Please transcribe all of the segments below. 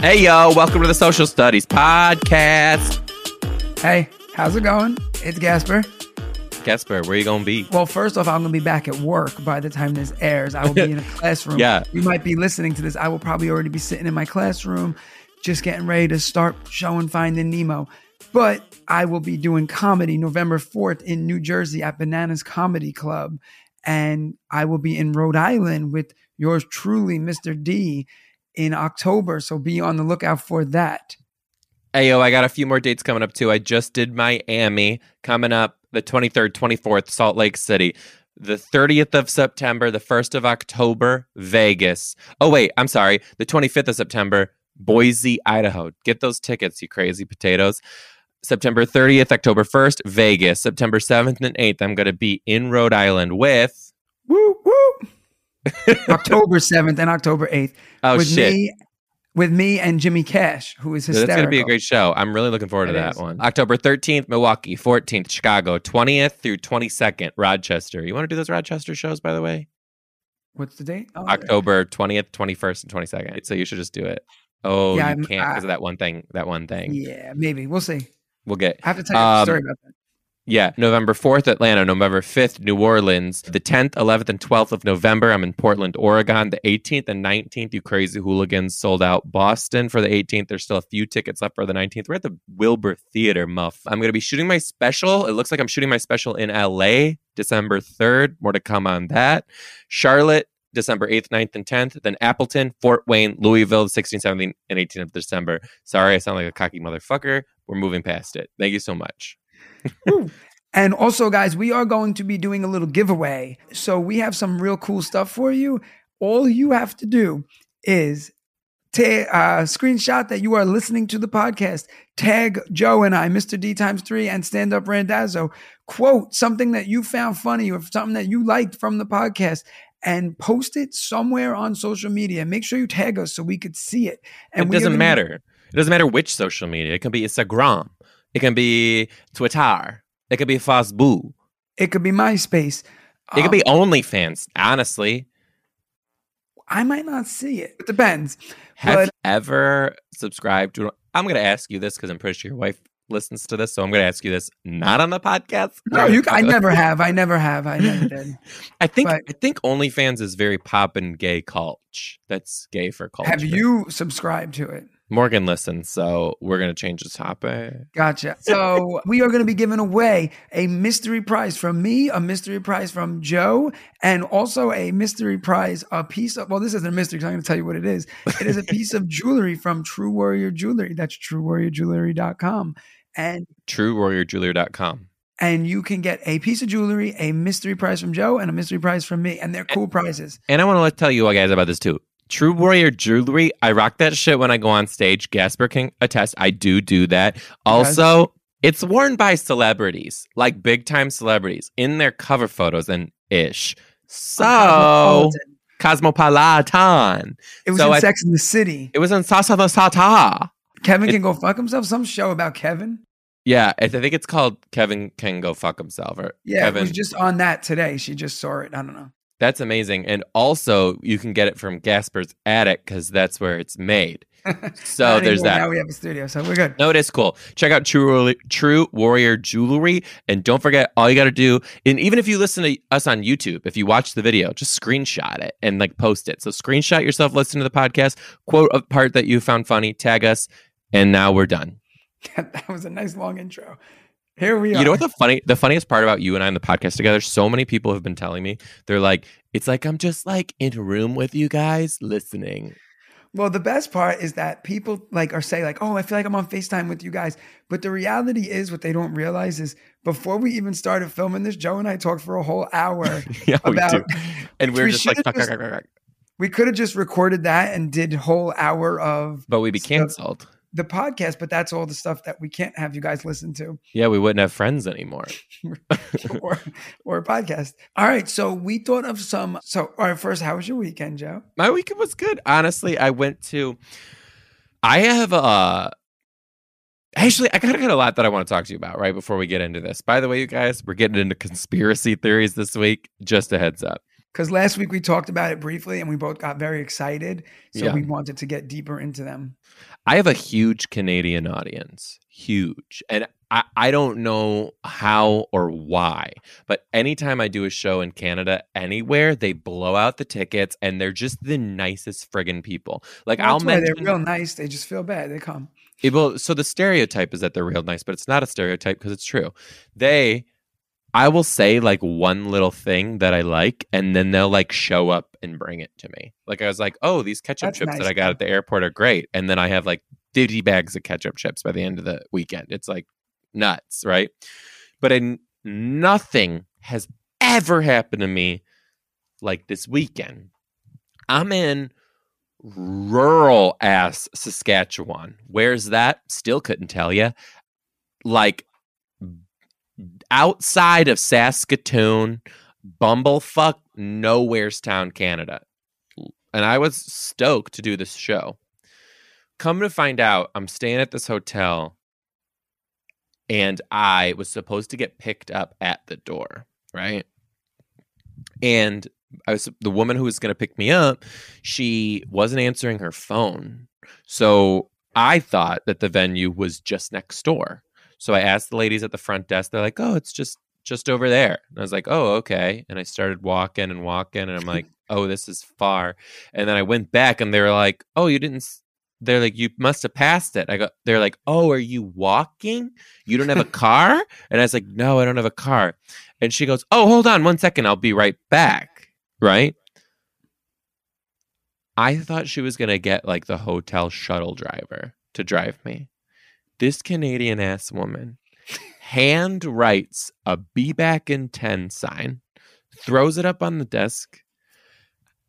Hey, yo, welcome to the Social Studies Podcast. Hey, how's it going? It's Gasper. Gasper, where you going to be? Well, first off, I'm going to be back at work by the time this airs. I will be in a classroom. Yeah. You might be listening to this. I will probably already be sitting in my classroom, just getting ready to start showing Finding Nemo. But I will be doing comedy November 4th in New Jersey at Bananas Comedy Club. And I will be in Rhode Island with yours truly, Mr. D, in October. So be on the lookout for that. Hey, yo, I got a few more dates coming up too. I just did Miami coming up the 23rd, 24th, Salt Lake City. The 30th of September, the 1st of October, Vegas. Oh, wait, I'm sorry. The 25th of September, Boise, Idaho. Get those tickets, you crazy potatoes. September 30th, October 1st, Vegas. September 7th and 8th, I'm going to be in Rhode Island with. Woo, woo. October 7th and October 8th. Oh, with shit. me with me and Jimmy Cash, who is hysterical. that's going to be a great show. I'm really looking forward to It that is. one. October 13th, Milwaukee. 14th, Chicago. 20th through 22nd, Rochester. You want to do those Rochester shows, by the way? What's the date? Oh, October 20th, 21st, and 22nd. So you should just do it. Oh, Yeah, you I'm- can't because of that one thing. That one thing. Yeah, maybe. We'll see. We'll get. I have to tell you a Um, story about that. Yeah, November 4th, Atlanta. November 5th, New Orleans. The 10th, 11th, and 12th of November, I'm in Portland, Oregon. The 18th and 19th, you crazy hooligans, sold out Boston for the 18th. There's still a few tickets left for the 19th. We're at the Wilbur Theater, muff. I'm going to be shooting my special. It looks like I'm shooting my special in LA, December 3rd. More to come on that. Charlotte, December 8th, 9th, and 10th. Then Appleton, Fort Wayne, Louisville, 16th, 17th, and 18th of December. Sorry, I sound like a cocky motherfucker. We're moving past it. Thank you so much. And also, guys, we are going to be doing a little giveaway. So we have some real cool stuff for you. All you have to do is ta- uh, screenshot that you are listening to the podcast, tag Joe and I, Mr. D times three, and stand up Randazzo. Quote something that you found funny or something that you liked from the podcast. And post it somewhere on social media. Make sure you tag us so we could see it. And it doesn't gonna be- matter. It doesn't matter which social media. It can be Instagram. It can be Twitter. It could be Facebook. It could be MySpace. It could Um, be OnlyFans. Honestly, I might not see it. It depends. have But- you ever subscribed to? I'm going to ask you this because I'm pretty sure your wife listens to this, so I'm going to ask you this not on the podcast. No, you. I never have. I never have. I never did. I think but- I think OnlyFans is very pop and gay culture. That's gay for culture. Have you subscribed to it? Morgan listens, so we're going to change the topic. Gotcha. So we are going to be giving away a mystery prize from me, a mystery prize from Joe, and also a mystery prize, a piece of, well, this isn't a mystery because I'm going to tell you what it is. It is a piece of jewelry from True Warrior Jewelry. That's truewarriorjewelry.com. And TrueWarriorJewelry.com. and you can get a piece of jewelry, a mystery prize from Joe, and a mystery prize from me. And they're cool prizes. And I want to tell you guys about this too. True Warrior Jewelry, I rock that shit when I go on stage. Gasper can attest. I do do that. Also, it's worn by celebrities, like big time celebrities, in their cover photos and ish. So, Cosmopolitan. Cosmopolitan. It was so in I- Sex in the City. It was in Sasa the Sata. Kevin It- can go fuck himself. Some show about Kevin. Yeah, I think it's called Kevin Can Go Fuck Himself. Or Yeah, Kevin. it was just on that today. She just saw it. I don't know. That's amazing. And also, you can get it from Gasper's Attic because that's where it's made. So there's that. Now we have a studio, so we're good. No, it is cool. Check out True Warrior, True Warrior Jewelry, and don't forget all you got to do. And even if you listen to us on YouTube, if you watch the video, just screenshot it and like post it. So screenshot yourself listening to the podcast, quote a part that you found funny, tag us, and now we're done. that was a nice long intro. Here we are. You know what the funny, the funniest part about you and I in the podcast together? So many people have been telling me they're like, it's like I'm just like in a room with you guys listening. well, the best part is that people like are say like, "Oh, I feel like I'm on Facetime with you guys," but the reality is, what they don't realize is, before we even started filming this, Joe and I talked for a whole hour yeah, we about. do. And we're We just like, just- we could have just recorded that and did whole hour of but we'd be Stuff. canceled. The podcast, but that's all the stuff that we can't have you guys listen to. Yeah, we wouldn't have friends anymore. or or a podcast. All right, so we thought of some. So, all right, first, how was your weekend, Joe? My weekend was good. Honestly, I went to. I have uh Actually, I kind of got a lot that I want to talk to you about right before we get into this. By the way, you guys, we're getting into conspiracy theories this week. Just a heads up. Because last week we talked about it briefly and we both got very excited. So Yeah. we wanted to get deeper into them. I have a huge Canadian audience, huge. And I, I don't know how or why, but anytime I do a show in Canada, anywhere, they blow out the tickets and they're just the nicest friggin' people. Like, Well, I'll mention. they're real nice. They just feel bad. They come. It will, so the stereotype is that they're real nice, but it's not a stereotype because it's true. They, I will say like one little thing that I like, and then they'll like show up and bring it to me. Like I was like, oh, these ketchup That's chips nice, that I got at the airport are great, and then I have like fifty bags of ketchup chips by the end of the weekend. It's like nuts, right? But in, nothing has ever happened to me like this weekend. I'm in rural ass Saskatchewan. Where's that? Still couldn't tell you. Like outside of Saskatoon, bumblefuck nowhere's Town Canada. And I was stoked to do this show. Come to find out, I'm staying at this hotel and I was supposed to get picked up at the door, right? And I was the woman who was going to pick me up, she wasn't answering her phone. So I thought that the venue was just next door. So I asked the ladies at the front desk, they're like, "Oh, it's just just over there." And I was like, "Oh, okay." And I started walking and walking and I'm like, "Oh, this is far." And then I went back and they were like, "Oh, you didn't s-" they're like, "You must have passed it." I go they're like, "Oh, are you walking? You don't have a car?" And I was like, "No, I don't have a car." And she goes, "Oh, hold on one second. I'll be right back." Right? I thought she was going to get like the hotel shuttle driver to drive me. This Canadian ass woman hand writes a be back in 10 sign, throws it up on the desk.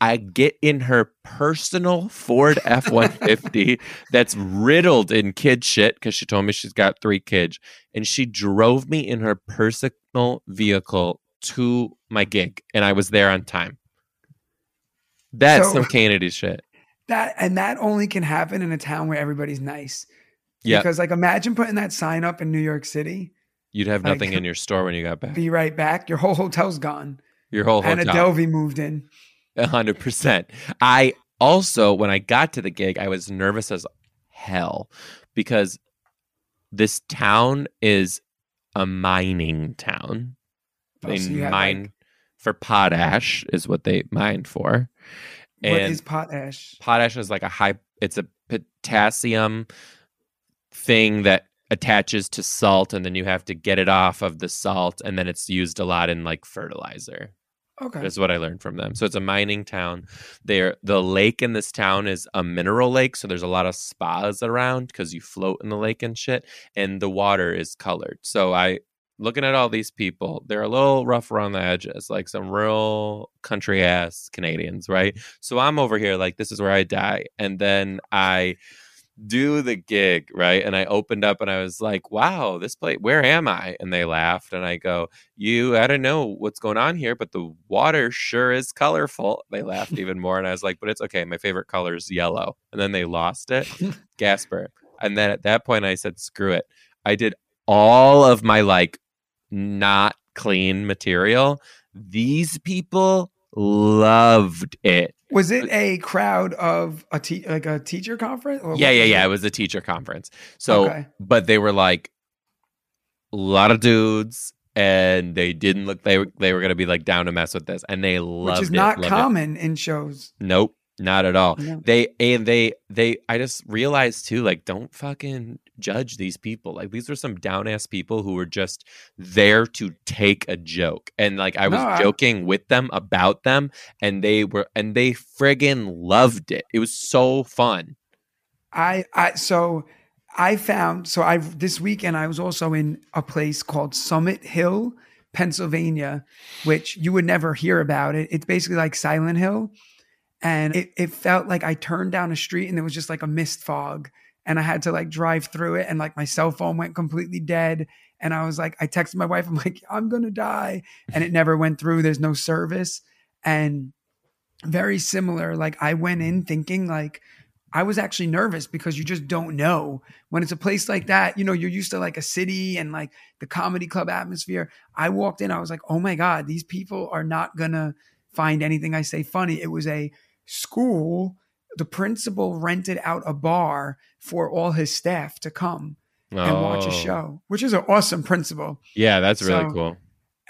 I get in her personal Ford F 150 that's riddled in kid shit because she told me she's got three kids. And she drove me in her personal vehicle to my gig. And I was there on time. That's So- some Kennedy shit. That and that only can happen in a town where everybody's nice. Yeah. Because like imagine putting that sign up in New York City. You'd have like- nothing in your store when you got back. Be right back. Your whole hotel's gone. Your whole hotel. Delvey moved in. A hundred percent. I also, when I got to the gig, I was nervous as hell because this town is a mining town. Oh, They so mine like- for potash is what they mine for. What And- is potash? Potash is like a high. It's a potassium thing that attaches to salt, and then you have to get it off of the salt, and then it's used a lot in like fertilizer. Okay. That's what I learned from them. So it's a mining town. There, the lake in this town is a mineral lake, so there's a lot of spas around because you float in the lake and shit, and the water is colored. So I, looking at all these people, they're a little rough around the edges, like some real country ass Canadians, right? So I'm over here like this is where I die, and then I do the gig right? And i opened up and i was like wow this place where am i? And they laughed and i go you i don't know what's going on here but the water sure is colorful. They laughed even more and i was like but it's okay my favorite color is yellow. And then they lost it. Gasper and then at that point i said screw it. I did all of my like not clean material. These people loved it Was it a crowd of a te- like a teacher conference? Or yeah yeah yeah it? it was a teacher conference so Okay. but they were like a lot of dudes and they didn't look they were they were gonna be like down to mess with this and they loved Which is not it. common in shows. nope not at all No. they and they they i just realized too like don't fucking judge these people like these are some down ass people who were just there to take a joke and like i was No, I- joking with them about them and they were and they friggin loved it it was so fun I I so I found so I this weekend I was also in a place called Summit Hill, Pennsylvania, which you would never hear about it. It's basically like Silent Hill. And it, it felt like I turned down a street and there was just like a mist fog. And I had to like drive through it and like my cell phone went completely dead. And I was like, I texted my wife, I'm like, I'm gonna die. And it never went through. There's no service. And very similar. Like I went in thinking like I was actually nervous because you just don't know when it's a place like that. You know, you're used to like a city and like the comedy club atmosphere. I walked in, I was like, oh my God, these people are not gonna find anything I say funny. It was a school. The principal rented out a bar for all his staff to come and watch a Oh. show, which is an awesome principal. Yeah, that's really cool.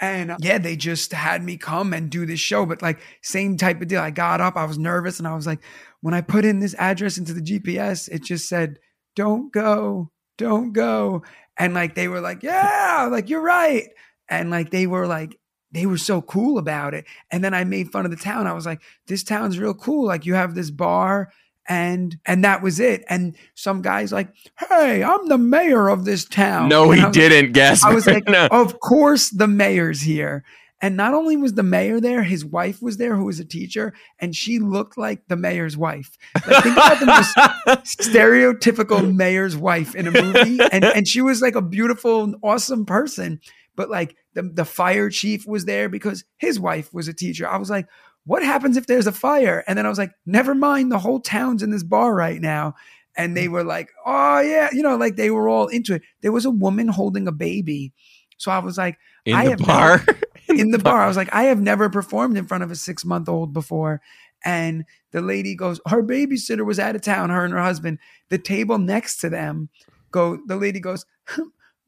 And uh, yeah, they just had me come and do this show, but like same type of deal. I got up, I was nervous, and I was like, when I put in this address into the GPS, it just said, "Don't go, don't go," and like they were like, "Yeah, like you're right," and like they were like. They were so cool about it. And then I made fun of the town. I was like, this town's real cool. Like you have this bar and and that was it. And some guy's like, Hey, I'm the mayor of this town. No, And he didn't. Guess. I was like, no. of course the mayor's here. And not only was the mayor there, his wife was there, who was a teacher, and she looked like the mayor's wife. Like, think about the most stereotypical mayor's wife in a movie. And, and she was like a beautiful, awesome person. But like the, the fire chief was there because his wife was a teacher. I was like, what happens if there's a fire? And then I was like, never mind, the whole town's in this bar right now. And they mm. were like, oh, yeah, you know, like they were all into it. There was a woman holding a baby. So I was like, in I the have bar. in the bar. I was like, I have never performed in front of a six month old before. And the lady goes, her babysitter was out of town, her and her husband. The table next to them go, the lady goes,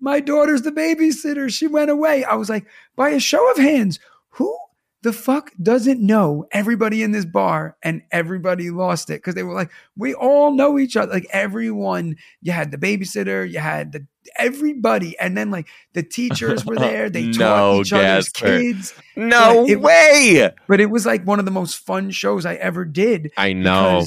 My daughter's the babysitter. She went away. I was like, by a show of hands, who the fuck doesn't know everybody in this bar? And everybody lost it because they were like, we all know each other. Like everyone, you had the babysitter, you had the everybody, and then like the teachers were there. They taught No, each other's kids. no it- way. But it was like one of the most fun shows I ever did. I know.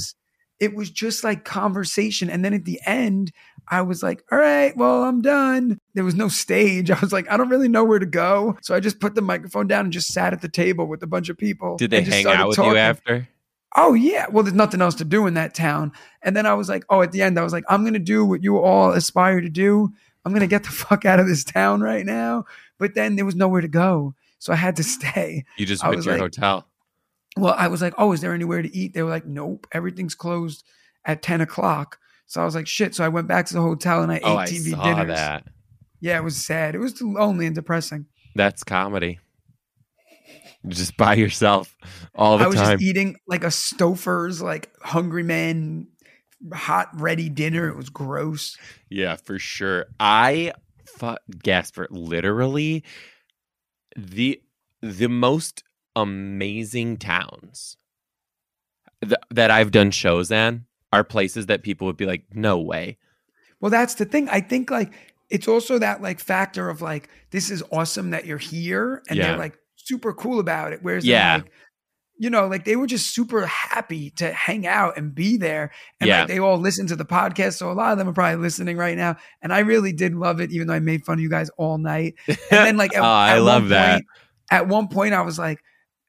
It was just like conversation. And then at the end, I was like, all right, well, I'm done. There was no stage. I was like, I don't really know where to go. So I just put the microphone down and just sat at the table with a bunch of people. Did they hang out with talking. you after? Oh yeah. Well, there's nothing else to do in that town. And then I was like, oh, at the end, I was like, I'm gonna do what you all aspire to do. I'm gonna get the fuck out of this town right now. But then there was nowhere to go. So I had to stay. You just went to your like- hotel. Well, I was like, oh, is there anywhere to eat? They were like, nope, everything's closed at 10 o'clock. So I was like, shit. So I went back to the hotel and I Oh, ate I TV saw dinners. that. Yeah, it was sad. It was lonely and depressing. That's comedy. Just by yourself all the time. I was time. just eating like a Stouffer's, like Hungry Man, hot, ready dinner. It was gross. Yeah, for sure. I fu- Gasper literally the the most amazing towns th- that I've done shows in are places that people would be like, "No way." Well, that's the thing. I think like it's also that like factor of like, this is awesome that you're here. And Yeah. they're like super cool about it. Whereas, Yeah. like, you know, like they were just super happy to hang out and be there. And Yeah. like they all listen to the podcast. So a lot of them are probably listening right now. And I really did love it, even though I made fun of you guys all night. And then like, at, Oh, I love that. point- at one point, I was like,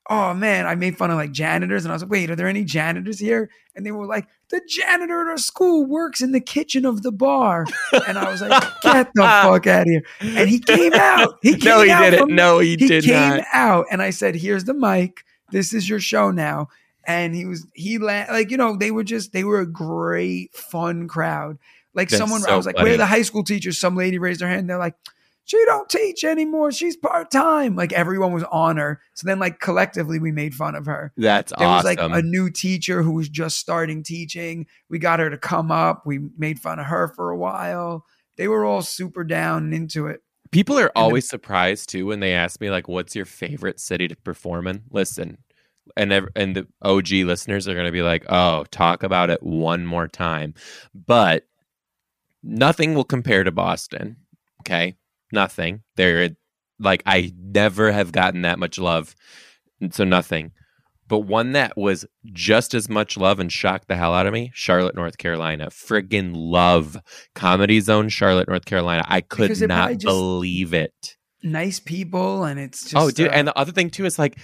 oh man, I made fun of like janitors. And I was like, wait, are there any janitors here? And they were like, the janitor at our school works in the kitchen of the bar. And I was like, get the fuck out of here. And he came out. He came no, he out didn't. No, he, did not. he did came not. out and I said, "Here's the mic. This is your show now." And he was he la- like you know they were just they were a great fun crowd. Like That's someone so I was like, funny. "Where are the high school teachers?" Some lady raised her hand. They're like, "She don't teach anymore. She's part time." Like everyone was on her. So then like collectively we made fun of her. That's awesome. There was like a new teacher who was just starting teaching. We got her to come up. We made fun of her for a while. They were all super down and into it. People are then- always surprised too when they ask me like, "What's your favorite city to perform in?" Listen, and ev- and the OG listeners are going to be like, "Oh, talk about it one more time," but nothing will compare to Boston. Okay, nothing. They're like I never have gotten that much love, so nothing. But one that was just as much love and shocked the hell out of me, Charlotte, North Carolina. Friggin' love Comedy Zone, Charlotte, North Carolina. I could not believe it. Nice people, and it's just oh, dude. uh, and the other thing, too, is like,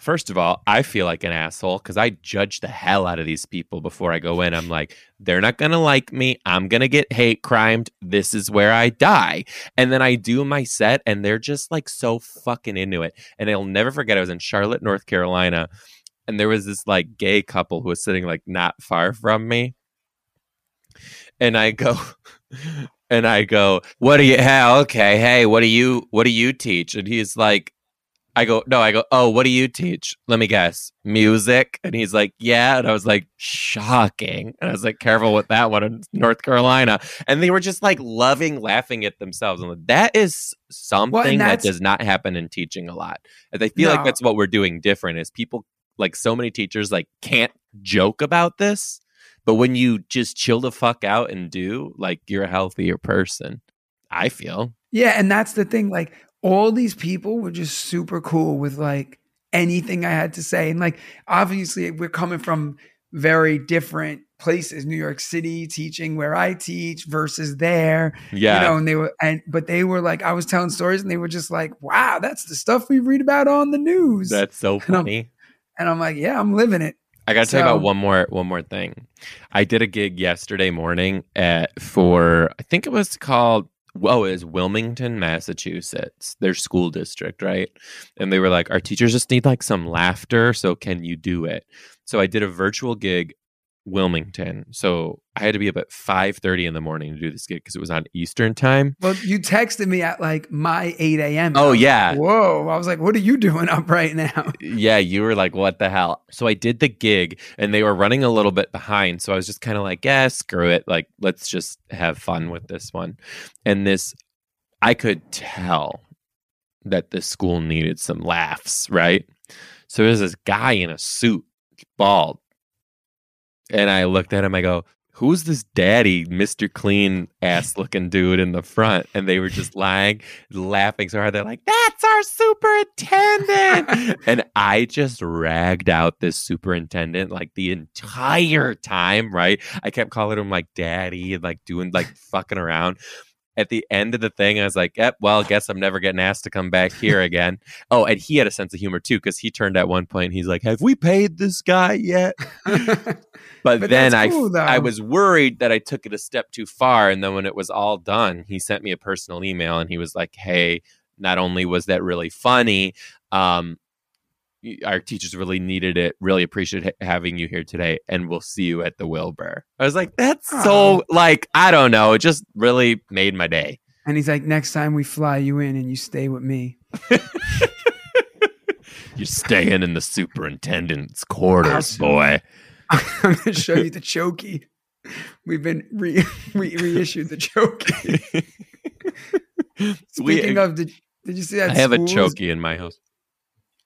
first of all, I feel like an asshole because I judge the hell out of these people before I go in. I'm like, they're not going to like me. I'm going to get hate crimed. This is where I die. And then I do my set, and they're just like so fucking into it. And I'll never forget, I was in Charlotte, North Carolina, and there was this like gay couple who was sitting like not far from me. And I go, and I go, what do you, hey, okay, hey, what do you, what do you teach? And he's like, I go, no, I go, oh, what do you teach? Let me guess, music. And he's like, yeah. And I was like, shocking. And I was like, careful with that one in North Carolina. And they were just like loving laughing at themselves. And that is something that does not happen in teaching a lot. And I feel like that's what we're doing different is people like so many teachers like can't joke about this. But when you just chill the fuck out and do, like you're a healthier person. I feel. Yeah, and that's the thing. Like all these people were just super cool with like anything I had to say. And like obviously we're coming from very different places, New York City teaching where I teach versus there. Yeah. You know, and they were and but they were like I was telling stories and they were just like, Wow, that's the stuff we read about on the news. that's so And I'm- funny. and I'm like, Yeah, I'm living it. I got to tell you about one more one more thing. I did a gig yesterday morning at for I think it was called oh is Wilmington, Massachusetts, their school district, right? And they were like, our teachers just need like some laughter, so can you do it? So I did a virtual gig Wilmington. So I had to be up at five thirty in the morning to do this gig because it was on Eastern time. Well, you texted me at like my 8 a.m. Oh yeah, like, Whoa. I was like, what are you doing up right now? Yeah, you were like, what the hell? So I did the gig and they were running a little bit behind. So I was just kind of like, yeah, screw it. Like, let's just have fun with this one. And this, I could tell that the school needed some laughs, right? So there's this guy in a suit, bald. And I looked at him, I go, Who's this daddy, Mr. Clean ass looking dude in the front? And they were just lying, laughing so hard. They're like, That's our superintendent. and I just ragged out this superintendent like the entire time, right? I kept calling him like daddy and like doing like fucking around. At the end of the thing, I was like, yep, well, I guess I'm never getting asked to come back here again. oh, and he had a sense of humor too, because he turned at one point, he's like, Have we paid this guy yet? But, But then I, cool. I was worried that I took it a step too far. And then when it was all done, he sent me a personal email and he was like, Hey, not only was that really funny, um, our teachers really needed it. Really appreciate ha- having you here today, and we'll see you at the Wilbur. I was like, that's Oh. so like I don't know. It just really made my day. and he's like, next time we fly you in and you stay with me. You're staying in the superintendent's quarters, boy. I'm going to show you the chokey. We've been re- we reissued the chokey. Speaking of, did, did you see that? I have a chokey in my house.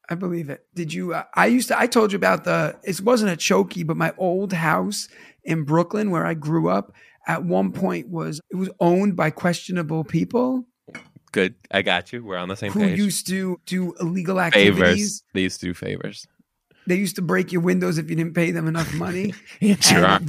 I believe it. Did you? Uh, I used to. I told you about the. It wasn't a chokey, but my old house in Brooklyn, where I grew up, at one point was it was owned by questionable people Good, I got you. We're on the same who page. Who used to do illegal activities. favors. They used to do favors. They used to break your windows if you didn't pay them enough money. Your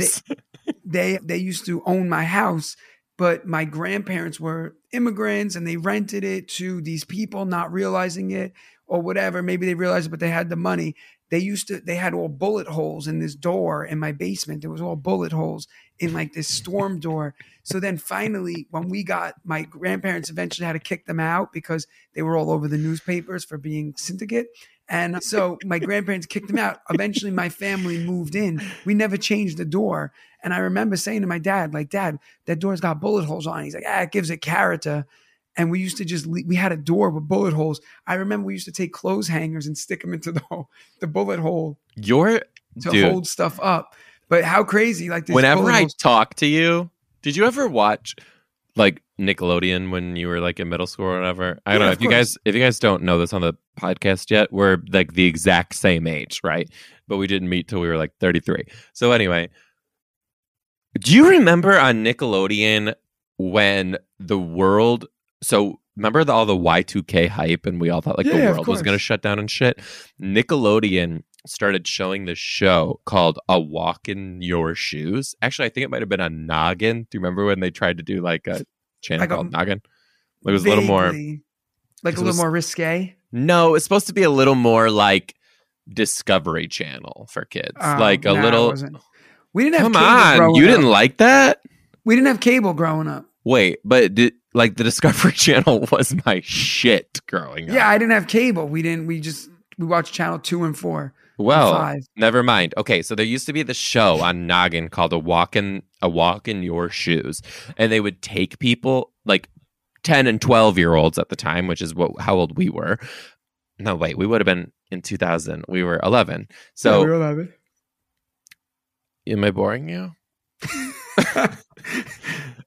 they they used to own my house but my grandparents were immigrants and they rented it to these people not realizing it or whatever maybe they realized it but they had the money they used to they had all bullet holes in this door in my basement there was all bullet holes in like this storm door so then finally when we got my grandparents eventually had to kick them out because they were all over the newspapers for being syndicate and so my grandparents kicked them out. Eventually, my family moved in. We never changed the door. And I remember saying to my dad, like, Dad, that door's got bullet holes on. it." He's like, ah, it gives it character. And we used to just, le- we had a door with bullet holes. I remember we used to take clothes hangers and stick them into the, hole, the bullet hole Your to dude. hold stuff up. But how crazy, like this whenever I holes- talk to you, did you ever watch like Nickelodeon when you were like in middle school or whatever? I don't Yeah, know if you guys if you guys don't know this on the podcast yet, we're like the exact same age, right? But we didn't meet till we were like 33. So anyway, do you remember on Nickelodeon when the world so remember the, all the Y2K hype and we all thought like the Yeah, of world was going to shut down and shit? Nickelodeon started showing this show called A Walk in Your Shoes. Actually, I think it might have been a Noggin. Do you remember when they tried to do like a channel Like a- called um, Noggin? It was a little more like a little was- more risque. No, it's supposed to be a little more like Discovery Channel for kids. Oh, like a nah, little. We didn't have Come on, you up. didn't like that? We didn't have cable growing up. Wait, but did, like the Discovery Channel was my shit growing up. Yeah, I didn't have cable. We didn't. We just we watched channel two and four. and Well, five. never mind. Okay, so there used to be the show on Noggin called a walk in a walk in your shoes, and they would take people like ten and twelve year olds at the time, which is what how old we were, No, wait, we would have been in 2000. We were 11. Yeah, So, we were 11. am I boring you?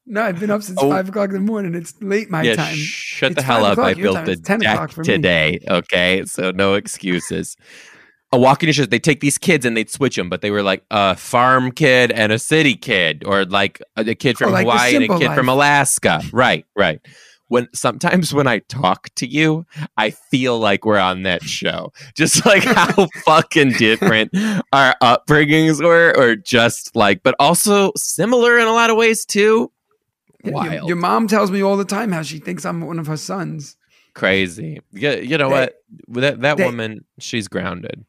no, I've been up since Oh. five o'clock in the morning. It's late my yeah, time. shut the It's hell five up. I built the It's 10 deck today. Okay. So, no excuses. A walking shows, they take these kids and they'd switch them, but they were like a farm kid and a city kid, or like a, kid from Oh, like Hawaii and a kid from. Alaska. Right, right. When sometimes when I talk to you, I feel like we're on that show. Just like how fucking different our upbringings were, or just like, but also similar in a lot of ways too. Yeah, Your, your mom tells me all the time how she thinks I'm one of her sons. Crazy. Yeah, you know They- what? That that they- woman, she's grounded.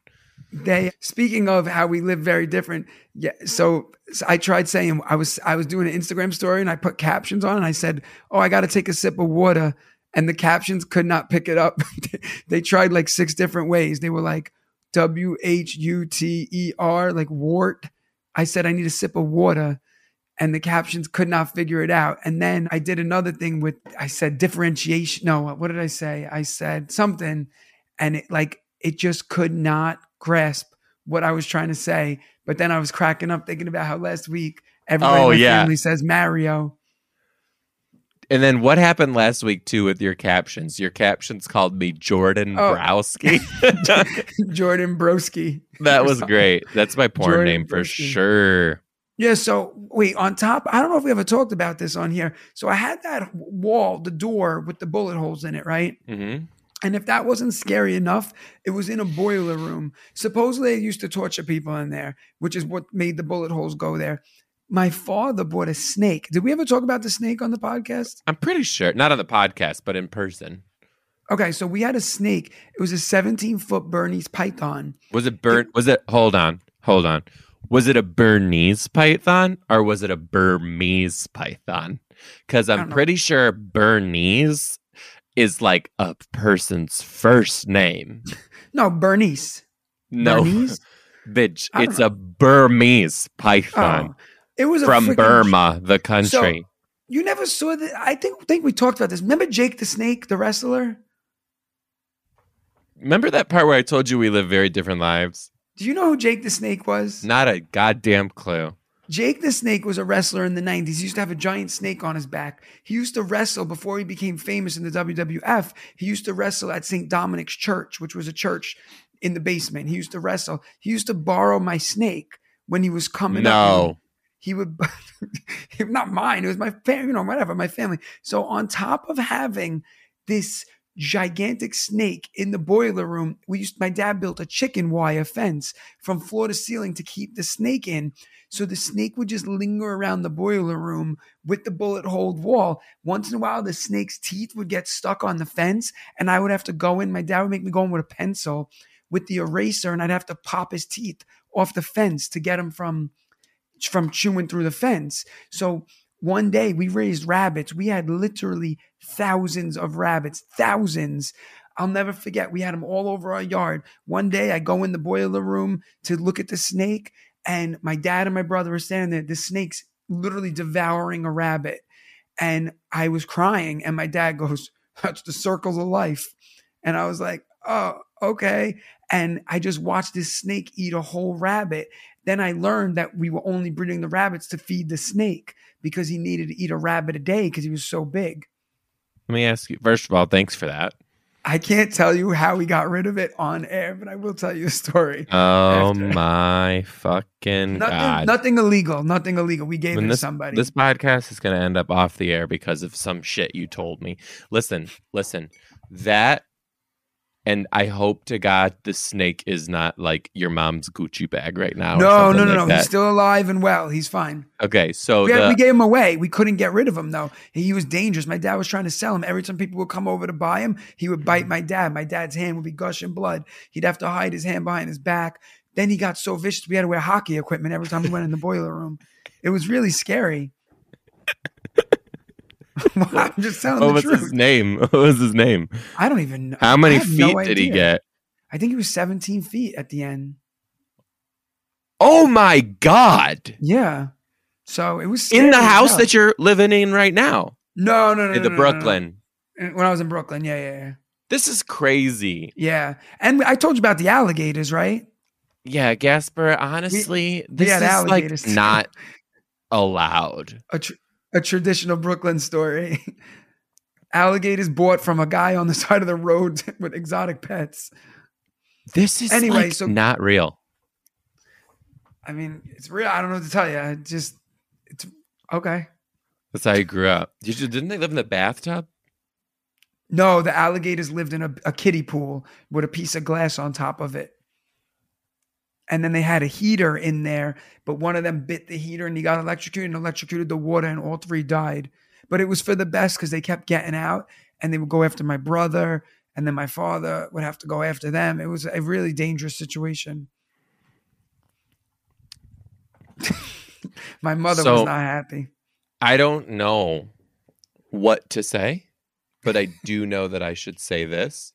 They speaking of how we live very different. Yeah, so, so I tried saying I was I was doing an Instagram story and I put captions on and I said, "Oh, I got to take a sip of water," and the captions could not pick it up. they tried like six different ways. They were like W H U T E R, like wart. I said I need a sip of water, and the captions could not figure it out. And then I did another thing with I said differentiation. No, what did I say? I said something, and it like it just could not grasp what I was trying to say. But then I was cracking up thinking about how last week everybody Oh, in my yeah. family says Mario. And then what happened last week too with your captions? Your captions called me Jordan Oh. Browski. Jordan Broski. that was great. That's my porn Jordan name for sure. Yeah, so wait, on top, I don't know if we ever talked about this on here. So I had that wall, the door with the bullet holes in it, right? hmm And if that wasn't scary enough, it was in a boiler room. Supposedly, they used to torture people in there, which is what made the bullet holes go there. My father bought a snake. Did we ever talk about the snake on the podcast? I'm pretty sure, not on the podcast, but in person. Okay, so we had a snake. It was a 17 foot Bernese python. Was it burnt? Was it? Hold on, hold on. Was it a Bernese python or was it a Burmese python? Because I'm pretty sure Bernese is like a person's first name. No, Bernese. No, Bernese? bitch, it's a Burmese python Oh, it was from freaking- Burma, the country. You never saw that. I think think we talked about this. Remember Jake the Snake, the wrestler? Remember that part where I told you we live very different lives? Do you know who Jake the Snake was? Not a goddamn clue. Jake the Snake was a wrestler in the 90s. He used to have a giant snake on his back. He used to wrestle before he became famous in the WWF. He used to wrestle at St. Dominic's Church, which was a church in the basement. He used to wrestle. He used to borrow my snake when he was coming up. No. He would, not mine, it was my family, you know, whatever, my family. So, on top of having this gigantic snake in the boiler room, we used, my dad built a chicken wire fence from floor to ceiling to keep the snake in. So the snake would just linger around the boiler room with the bullet holed wall. Once in a while, the snake's teeth would get stuck on the fence, and I would have to go in. My dad would make me go in with a pencil with the eraser, and I'd have to pop his teeth off the fence to get him from from chewing through the fence. So one day we raised rabbits. We had literally thousands of rabbits, thousands. I'll never forget. We had them all over our yard. One day I go in the boiler room to look at the snake, and my dad and my brother are standing there. The snake's literally devouring a rabbit. And I was crying, and my dad goes, That's the circles of life. And I was like, Oh, okay. And I just watched this snake eat a whole rabbit. Then I learned that we were only breeding the rabbits to feed the snake because he needed to eat a rabbit a day because he was so big. Let me ask you. First of all, thanks for that. I can't tell you how we got rid of it on air, but I will tell you a story. Oh After. my fucking Nothing, god! nothing illegal. Nothing illegal. We gave When it to somebody. This podcast is going to end up off the air because of some shit you told me. Listen, listen. That and I hope to God the snake is not like your mom's Gucci bag right now. or no, no, no, like no. that. He's still alive and well. He's fine. okay, so We, the, we gave him away. We couldn't get rid of him though. He was dangerous. My dad was trying to sell him. Every time people would come over to buy him, he would bite my dad. My dad's hand would be gushing blood. He'd have to hide his hand behind his back. Then he got so vicious we had to wear hockey equipment every time we went in the boiler room. It was really scary. I'm just telling what the was his name? What was his name? I don't even know. How many feet no did he get? I think he was 17 feet at the end. Oh my god! Yeah. So it was In the house that you're living in right now, no, no, no, in the no, no, no. Brooklyn. When I was in Brooklyn, yeah, yeah, yeah. This is crazy. Yeah, and I told you about the alligators, right? Yeah, Gasper, honestly, we this is like too. not allowed. Tr- a traditional Brooklyn story. alligators bought from a guy on the side of the road with exotic pets. This is Anyway, like so- not real. I mean, it's real. I don't know what to tell you. I just, it's okay. That's how you grew up. Did you, didn't they live in the bathtub? No, the alligators lived in a, a kiddie pool with a piece of glass on top of it. And then they had a heater in there, but one of them bit the heater and he got electrocuted and electrocuted the water, and all three died. But it was for the best because they kept getting out and they would go after my brother, and then my father would have to go after them. It was a really dangerous situation. my mother was not happy. I don't know what to say, but I do know that I should say this.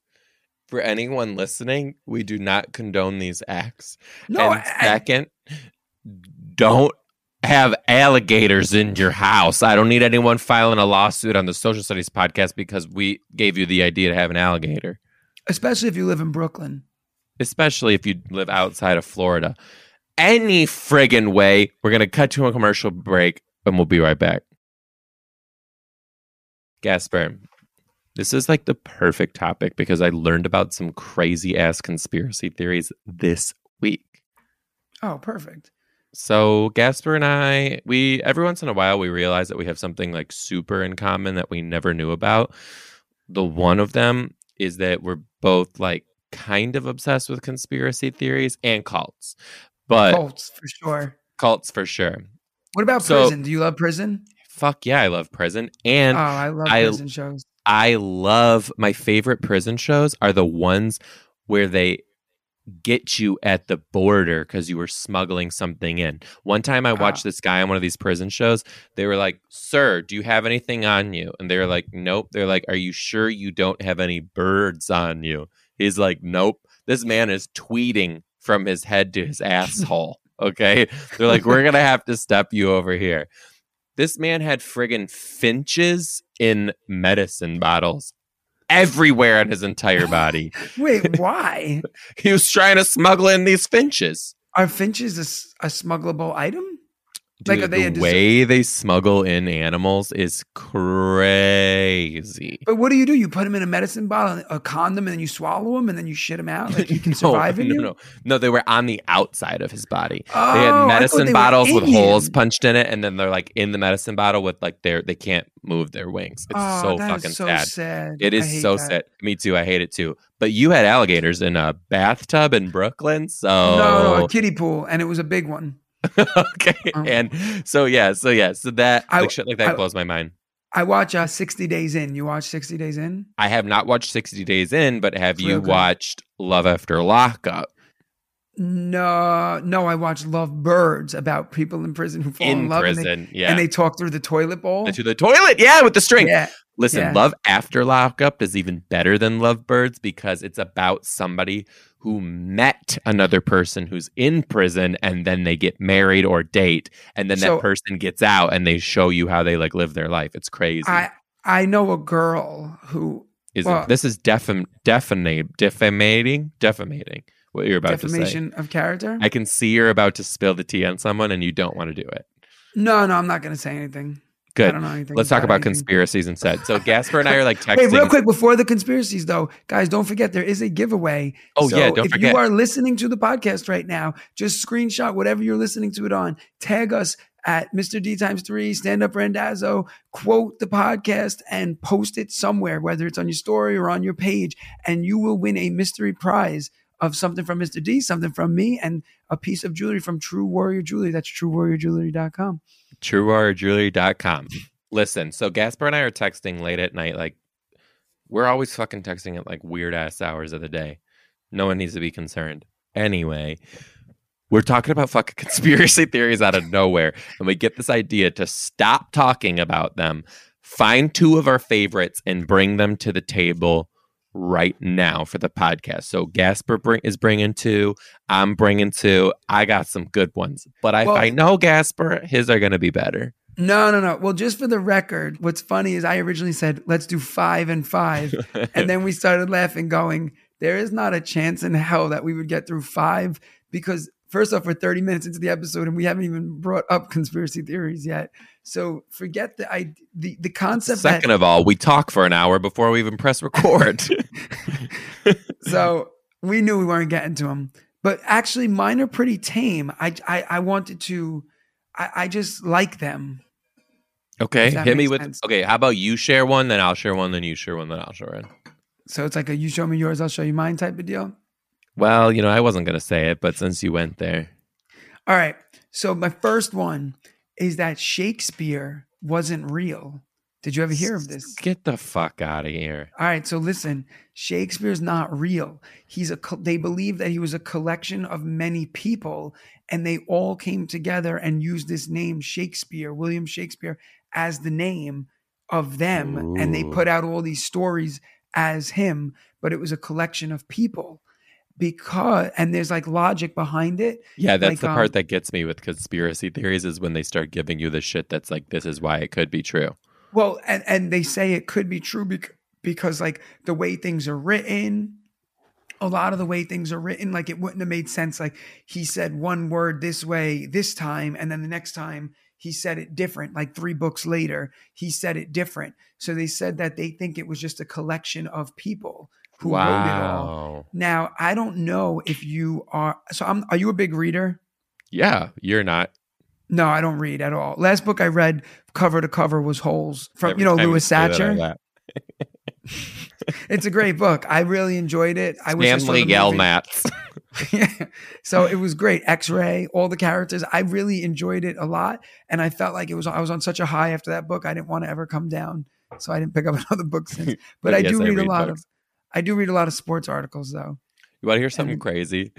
For anyone listening, we do not condone these acts. No, and I- second, don't have alligators in your house. I don't need anyone filing a lawsuit on the social studies podcast because we gave you the idea to have an alligator, especially if you live in Brooklyn. especially if you live outside of Florida. Any friggin' way, we're going to cut to a commercial break and we'll be right back. Gasper, this is like the perfect topic because I learned about some crazy ass conspiracy theories this week. Oh, perfect. So Gasper and I, we every once in a while we realize that we have something like super in common that we never knew about. The one of them is that we're both like kind of obsessed with conspiracy theories and cults. But cults for sure. cults for sure. What about So- prison? Do you love prison? Fuck yeah, I love prison. And oh, I love I- prison shows. I love my favorite prison shows are the ones where they get you at the border because you were smuggling something in. One time I watched Ah. this guy on one of these prison shows. They were like, Sir, do you have anything on you? And they were like, Nope. They're like, Are you sure you don't have any birds on you? He's like, Nope. This man is tweeting from his head to his asshole. Okay. They're like, We're going to have to step you over here. This man had friggin' finches in medicine bottles everywhere on his entire body. Wait, why? he was trying to smuggle in these finches. Are finches a smugglable item? Dude, Like, the way they smuggle in animals is crazy. But what do you do? You put them in a medicine bottle, a condom, and then you swallow them, and then you shit them out. Like you can no, survive in no, you. no, no. They were on the outside of his body. Oh, they had oh, medicine they bottles with holes punched in it, and then they're like in the medicine bottle with like their they can't move their wings. It's oh, so fucking so sad. sad. It is so that. sad. Me too. I hate it too. But you had alligators in a bathtub in Brooklyn, so No, no, a kiddie pool, and it was a big one. okay. Um, and so yeah, so yeah, so that I- like shit like that I- blows my mind. I watch uh, 60 Days In. You watch 60 Days In? I have not watched 60 Days In, but have you good. watched Love After Lockup? No, no. I watched Love Birds about people in prison who fall in, in love and they, prison, yeah. and they talk through the toilet bowl. to the toilet, yeah, with the string. Yeah, Listen, yeah. Love After Lockup is even better than Lovebirds because it's about somebody who met another person who's in prison and then they get married or date and then So- that person gets out and they show you how they like live their life. It's crazy. I I know a girl who is well- this is defam defamate defamating defamating what you're about to say. defamation of character. I can see you're about to spill the tea on someone and you don't want to do it. no, no, I'm not going to say anything. I Good. don't know anything. Let's talk about anything. conspiracies instead. So Gasper and I are like texting. Wait, real quick before the conspiracies, though, guys, don't forget there is a giveaway. Oh, So yeah, don't if forget. you are listening to the podcast right now, just screenshot whatever you're listening to it on. Tag us at Mr. D times three, stand up Randazzo, quote the podcast and post it somewhere, whether it's on your story or on your page, and you will win a mystery prize of something from Mr. D, something from me, and a piece of jewelry from True Warrior Jewelry. That's truewarriorjewelry.com. truewarriorjewelry.com. Listen, so Gasper and I are texting late at night. Like, we're always fucking texting at like weird ass hours of the day. No one needs to be concerned. Anyway, we're talking about fucking conspiracy theories out of nowhere. And we get this idea to stop talking about them, find two of our favorites, and bring them to the table right now for the podcast. So Gasper bring, is bringing two. I'm bringing two. I got some good ones. But if Well- I know Gasper, his are going to be better. No, no, no. Well, just for the record, what's funny is I originally said, let's do five and five. and then we started laughing, going, there is not a chance in hell that we would get through five because, first off, we're 30 minutes into the episode and we haven't even brought up conspiracy theories yet. So forget the I, the, the concept. Second that, of all, we talk for an hour before we even press record. so we knew we weren't getting to them. But actually, mine are pretty tame. I, I, I wanted to, I, I just like them. okay, hit me with. sense. Okay, how about you share one, then I'll share one, then you share one, then I'll share one. So it's like a you show me yours, I'll show you mine type of deal. Well, you know, I wasn't gonna say it, but since you went there, All right. So my first one is that Shakespeare wasn't real. Did you ever hear of this? Get the fuck out of here. All right, so listen, Shakespeare's not real. He's a they believe that he was a collection of many people and they all came together and used this name Shakespeare, William Shakespeare as the name of them and they put out all these stories as him, but it was a collection of people. Because and there's like logic behind it. Yeah, that's Like, the um, part that gets me with conspiracy theories is when they start giving you the shit that's like, this is why it could be true. Well, and, and they say it could be true bec- because, like, the way things are written, a lot of the way things are written, like, it wouldn't have made sense. Like, he said one word this way this time, and then the next time he said it different. Like, three books later, he said it different. So they said that they think it was just a collection of people who wrote it all. wow. Now, I don't know if you are. So, I'm. Are you a big reader? Yeah, you're not. No, I don't read at all. Last book I read, cover to cover, was Holes from Every you know say Satcher. It's a great book. I really enjoyed it. I wish I saw Stanley movie. Yeah. So it was great. X-ray, all the characters. I really enjoyed it a lot, and I felt like it was. I was on such a high after that book. I didn't want to ever come down, so I didn't pick up another book since. But, I yes, do read, a lot books. of. I do read a lot of sports articles though. You want to hear something And- crazy?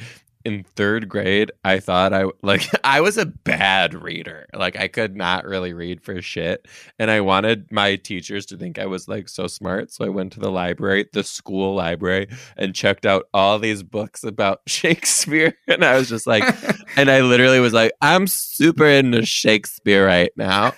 In third grade, I thought I like I was a bad reader. Like I could not really read for shit, and I wanted my teachers to think I was like so smart. So I went to the library, the school library, and checked out all these books about Shakespeare. And I was just like, and I literally was like, I'm super into Shakespeare right now.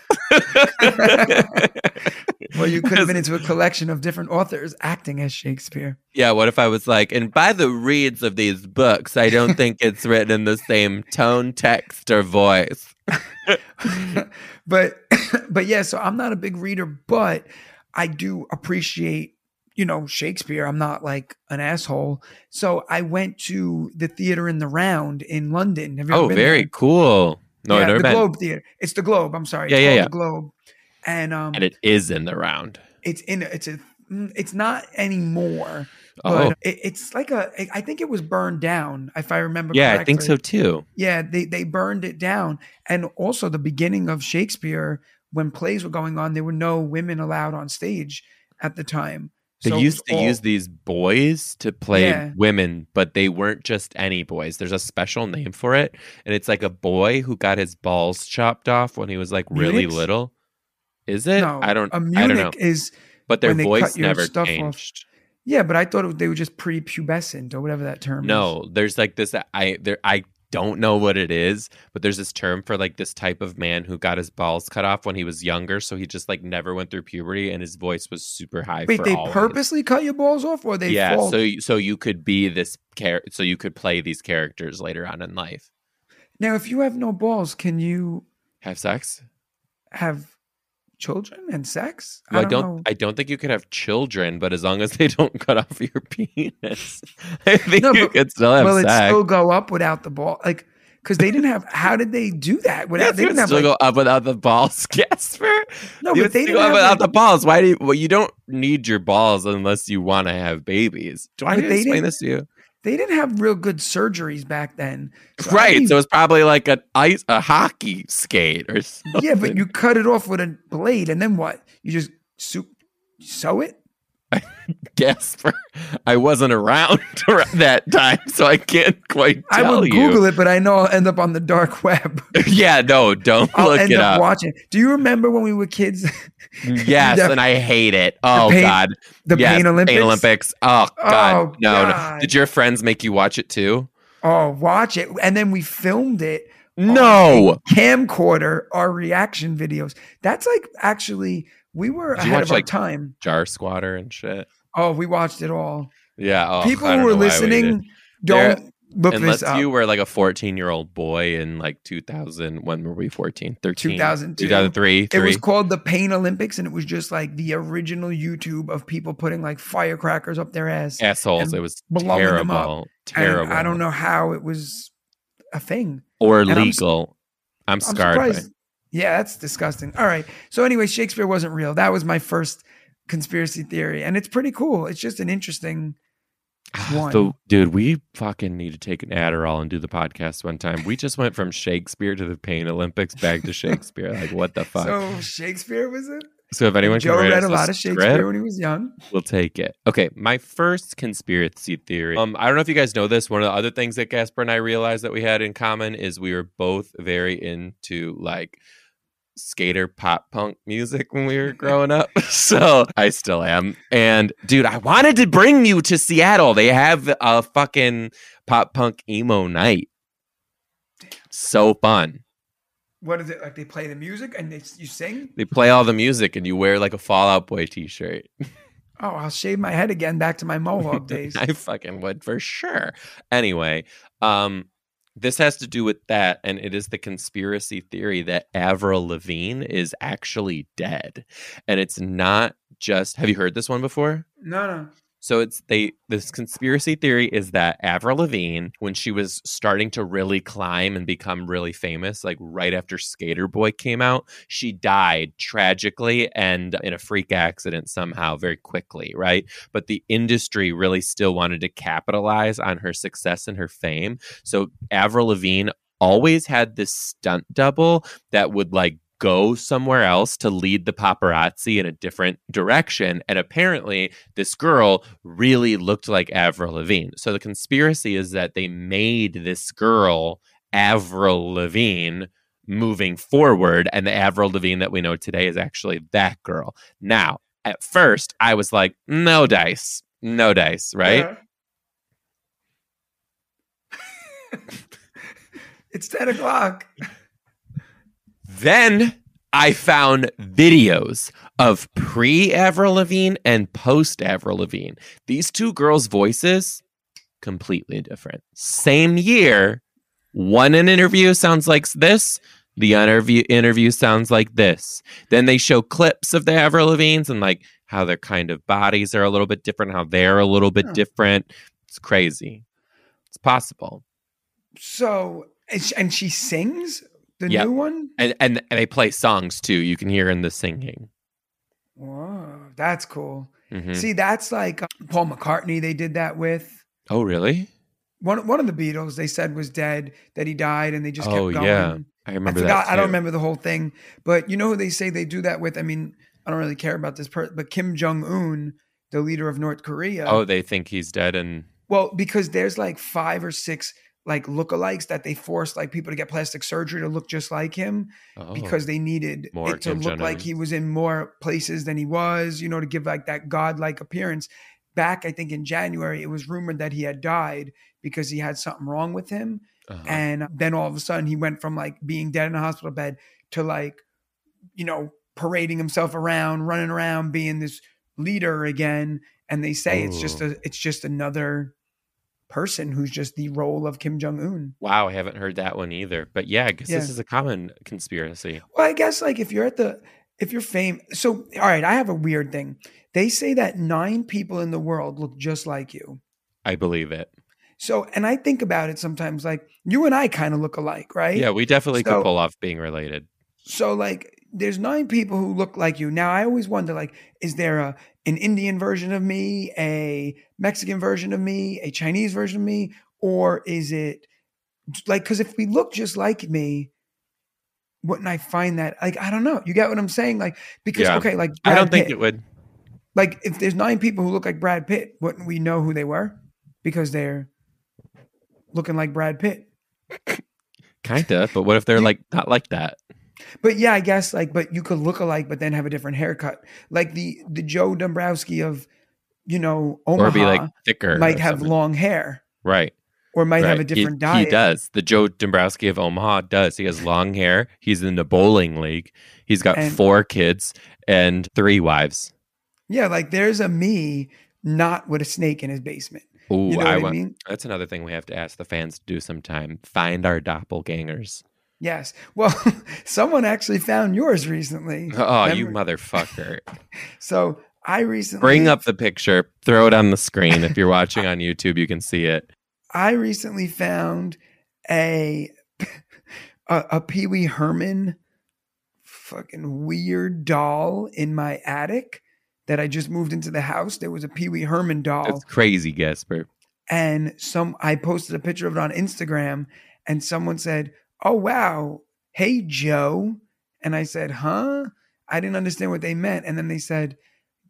well, you could have been into a collection of different authors acting as Shakespeare. Yeah, what if I was like, and by the reads of these books, I don't think it's written in the same tone, text, or voice. but but yeah, so I'm not a big reader, but I do appreciate, you know, Shakespeare. I'm not like an asshole. So I went to the theater in the round in London. Oh, very there? cool. No, yeah, the been. Globe Theater. It's the Globe. I'm sorry. Yeah, It's yeah, yeah. The Globe. And um And it is in the round. it's in it's a mm, it's not anymore. Oh, But it, it's like a I think it was burned down if I remember yeah, I think so too. Yeah, they they burned it down, and also the beginning of Shakespeare when plays were going on, there were no women allowed on stage at the time. They So used to all- use these boys to play Yeah. women, but they weren't just any boys. There's a special name for it, and it's like a boy who got his balls chopped off when he was like really Munichs? little. Is it? no, I don't. A I don't Munich know. is But their voice never stuff off. Yeah, but I thought they were just prepubescent or whatever that term. is. No, there's like this. I there. I don't know what it is, but there's this term for like this type of man who got his balls cut off when he was younger, so he just like never went through puberty, and his voice was super high. Wait, they purposely cut your balls off, or they yeah, fall? so so you could be this char- so you could play these characters later on in life. now, if you have no balls, can you Have sex? have children and sex? Well, I don't, don't. know. I don't think you could have children, but as long as they don't cut off your penis, I think No, you could still have sex. Will it still go up without the ball? Like, because they didn't have. How did they do that without? Yes, they didn't have still like, go up without the balls, Gasper. no, you but they didn't go up have without like, the balls. Why do you? Well, you don't need your balls unless you want to have babies. Do I need to explain this to you? They didn't have real good surgeries back then. So right. be- So it's probably like an ice, a hockey skate or something. yeah, but you cut it off with a blade, and then what? You just soup, sew it. Gasper. I wasn't around that time, so I can't quite I will you. Google it, but I know I'll end up on the dark web. yeah, no, don't I'll look end it up up. watching. Do you remember when we were kids? Yes, and I hate it. Oh Pain- God, the yes, Pain Olympics. Olympics. Oh God, Oh, no, no. Did your friends make you watch it too? Oh, watch it, and then we filmed it No. camcorder our reaction videos. That's like actually we were Did ahead watch, of our like, time. Jar Squatter and shit. Oh, we watched it all. Yeah. Oh, People who are know we did. listening, There- don't look Unless this up. you were like a 14 year old boy in like 2000, when were we 14? 13? 2002. 2003. It three. was called the Pain Olympics, and it was just like the original YouTube of people putting like firecrackers up their ass. assholes. It was blowing them up. terrible. And I don't know how it was a thing. Or And I'm legal. I'm, I'm scarred. by surprised. Yeah, that's disgusting. All right. So anyway, Shakespeare wasn't real. That was my first conspiracy theory, and it's pretty cool. It's just an interesting. one. The, dude, we fucking need to take an Adderall and do the podcast one time. We just went from Shakespeare to the Pain Olympics back to Shakespeare. like, what the fuck? So, So Shakespeare was it? So if anyone Joe write read a lot of script, Shakespeare when he was young. we'll take it. Okay, my first conspiracy theory. Um, I don't know if you guys know this. One of the other things that Gasper and I realized that we had in common is we were both very into like skater pop punk music when we were growing up. so I still am. And dude, I wanted to bring you to Seattle. They have a fucking pop punk emo night. So fun. What is it like? They play the music and they, you sing. They play all the music and you wear like a Fall Out Boy t-shirt. Oh, I'll shave my head again. Back to my mohawk days. I fucking would for sure. Anyway, um, this has to do with that, and it is the conspiracy theory that Avril Lavigne is actually dead, and it's not just. Have you heard this one before? No, no. So it's they this conspiracy theory is that Avril Lavigne, when she was starting to really climb and become really famous, like right after Sk8er Boi came out, she died tragically and in a freak accident somehow very quickly, right? But the industry really still wanted to capitalize on her success and her fame. So Avril Lavigne always had this stunt double that would like go somewhere else to lead the paparazzi in a different direction. And apparently, this girl really looked like Avril Lavigne. So the conspiracy is that they made this girl Avril Lavigne moving forward, and the Avril Lavigne that we know today is actually that girl. Now, at first, I was like, no dice, no dice, right? Yeah. it's 10 o'clock. Then I found videos of pre Avril Lavigne and post Avril Lavigne. These two girls' voices completely different. Same year, one in interview sounds like this. The interview interview sounds like this. Then they show clips of the Avril Lavigne's and like how their kind of bodies are a little bit different, how they're a little bit different. It's crazy. It's possible. So, and she, and she sings the Yep. new one? And, and and they play songs too. You can hear in the singing. Whoa, that's cool. Mhm. See, that's like uh, Paul McCartney, they did that with. Oh, really? One, one of the Beatles they said was dead, that he died, and they just Oh, kept going. yeah. I I remember forgot. that. I don't remember the whole thing, but you know who they say they do that with? I mean, I don't really care about this person, but Kim Jong Un, the leader of North Korea. Oh, they think he's dead, and Well, because there's like five or six like lookalikes that they forced like people to get plastic surgery to look just like him oh, because they needed it to look like he was in more places than he was, you know, to give like that godlike appearance. Back, I think in January, it was rumored that he had died because he had something wrong with him. uh-huh. And then all of a sudden, he went from like being dead in a hospital bed to like, you know, parading himself around, running around, being this leader again. And they say it's just a, it's just another person who's just the role of Kim Jong Un. wow, I haven't heard that one either. But yeah, I guess this is a common conspiracy. Well, I guess like if you're at the if you're fame, so all right, I have a weird thing. They say that nine people in the world look just like you. I believe it. So, and I think about it sometimes, like you and I kind of look alike, right? Yeah, we definitely So- could pull off being related. So like there's nine people who look like you. Now I always wonder like is there a an Indian version of me, a Mexican version of me, a Chinese version of me or is it like cuz if we look just like me wouldn't I find that like I don't know. You get what I'm saying like because Yeah. okay like I don't think it would. like if there's nine people who look like Brad Pitt, wouldn't we know who they were because they're looking like Brad Pitt? Kinda, but what if they're like not like that? But yeah, I guess like, but you could look alike, but then have a different haircut. Like the the Joe Dombrowski of, you know, Omaha Or be like thicker. might have something. long hair, right. or might have a different he, diet. He does. The Joe Dombrowski of Omaha does. He has long hair. He's in the bowling league. He's got And- four kids and three wives. Yeah, like there's a me not with a snake in his basement. Ooh, You know I I want. mean? That's another thing we have to ask the fans to do sometime. Find our doppelgangers. Yes. Well, someone actually found yours recently. Oh, you motherfucker. So I recently Bring up the picture. Throw it on the screen. If you're watching on YouTube, you can see it. I recently found a a, a Pee Wee Herman fucking weird doll in my attic that I just moved into the house. There was a Pee Wee Herman doll. It's crazy, Gasper. and some I posted a picture of it on Instagram and someone said, "Oh wow, hey Joe." And I said, "Huh?" I didn't understand what they meant and then they said,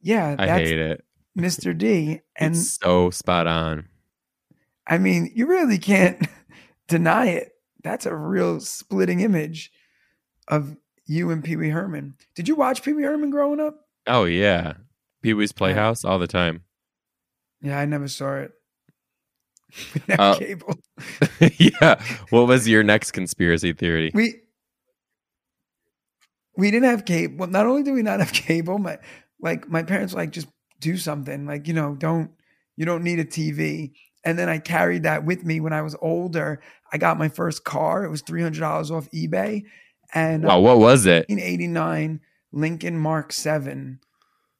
"Yeah, I that's hate it. Mr. D." And it's so spot on. I mean, you really can't deny it. That's a real splitting image of you and Pee Wee Herman. Did you watch Pee Wee Herman growing up? Oh yeah, Pee Wee's Playhouse all the time. Yeah, I never saw it. Uh, cable. yeah. What was your next conspiracy theory? We we didn't have cable. Well, not only do we not have cable, my like my parents were like just do something. Like you know, don't you don't need a TV. And then I carried that with me when I was older. I got my first car. It was three hundred dollars off eBay, and Wow, what was it? 1989 Lincoln Mark 7.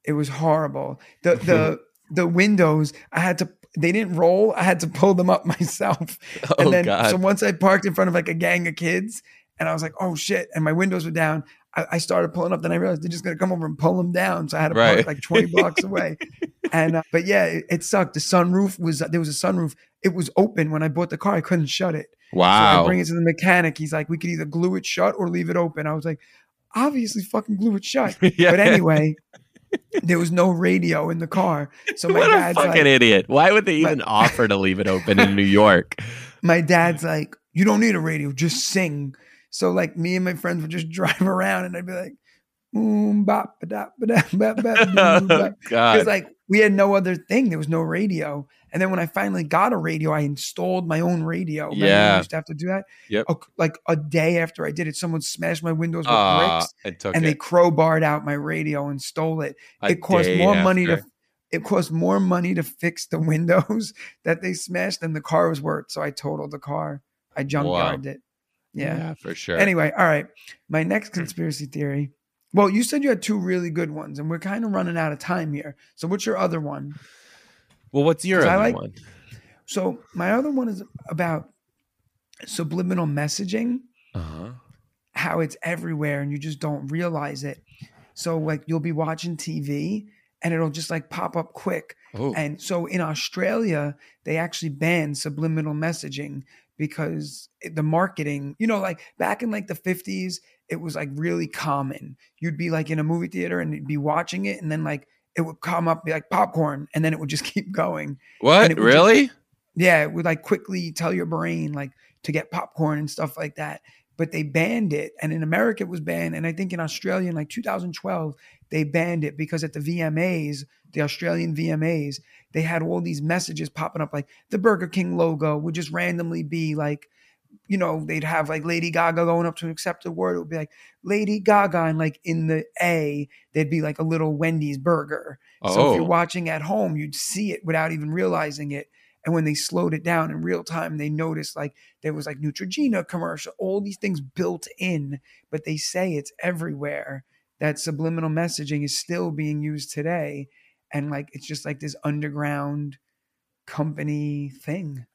It was horrible. The the the windows I had to they didn't roll. I had to pull them up myself. Oh and then God. so once I parked in front of like a gang of kids and I was like, "Oh shit." And my windows were down. I, I started pulling up then I realized they're just going to come over and pull them down. So I had to Right. park like 20 blocks away. And uh, but yeah, it, it sucked. The sunroof was there was a sunroof. It was open when I bought the car. I couldn't shut it. So I wow. bring it to the mechanic. He's like, we could either glue it shut or leave it open. I was like, obviously fucking glue it shut. yeah. But anyway, there was no radio in the car. So my dad's like, what a fucking like, idiot. Why would they My- even offer to leave it open in New York? my dad's like, you don't need a radio, just sing. So like me and my friends would just drive around and I'd be like, boom, bop, ba da, ba da, ba ba, boom, oh. Because like we had no other thing. There was no radio. And then when I finally got a radio, I installed my own radio. Remember Yeah. we used to have to do that. Yep. A- like a day after I did it, someone smashed my windows with Ah, bricks took and they crowbarred out my radio and stole it. a it cost more money to it cost more money to fix the windows that they smashed than the car was worth. So I totaled the car. I junkyarded it. Yeah. for sure. Anyway, all right. My next conspiracy theory. Well, you said you had two really good ones, and we're kind of running out of time here. So what's your other one? Well, what's your other like- one? So my other one is about subliminal messaging, Uh-huh. how it's everywhere and you just don't realize it. So like you'll be watching TV and it'll just like pop up quick. Oh, And so in Australia, they actually banned subliminal messaging because the marketing, you know, like back in like the 50s, it was like really common. You'd be like in a movie theater and you'd be watching it and then like it would come up be like popcorn and then it would just keep going. what? would just- Really? Yeah, it would like quickly tell your brain like to get popcorn and stuff like that. But they banned it. And in America, it was banned. And I think in Australia in like 2012, they banned it because at the VMAs, the Australian VMAs, they had all these messages popping up like the Burger King logo would just randomly be like, you know, they'd have like Lady Gaga going up to accept a word. It would be like Lady Gaga. And like in the A, there'd be like a little Wendy's burger. So if Oh, you're watching at home, you'd see it without even realizing it. And when they slowed it down in real time, they noticed like there was like Neutrogena commercial, all these things built in, but they say it's everywhere. That subliminal messaging is still being used today. And like it's just like this underground company thing.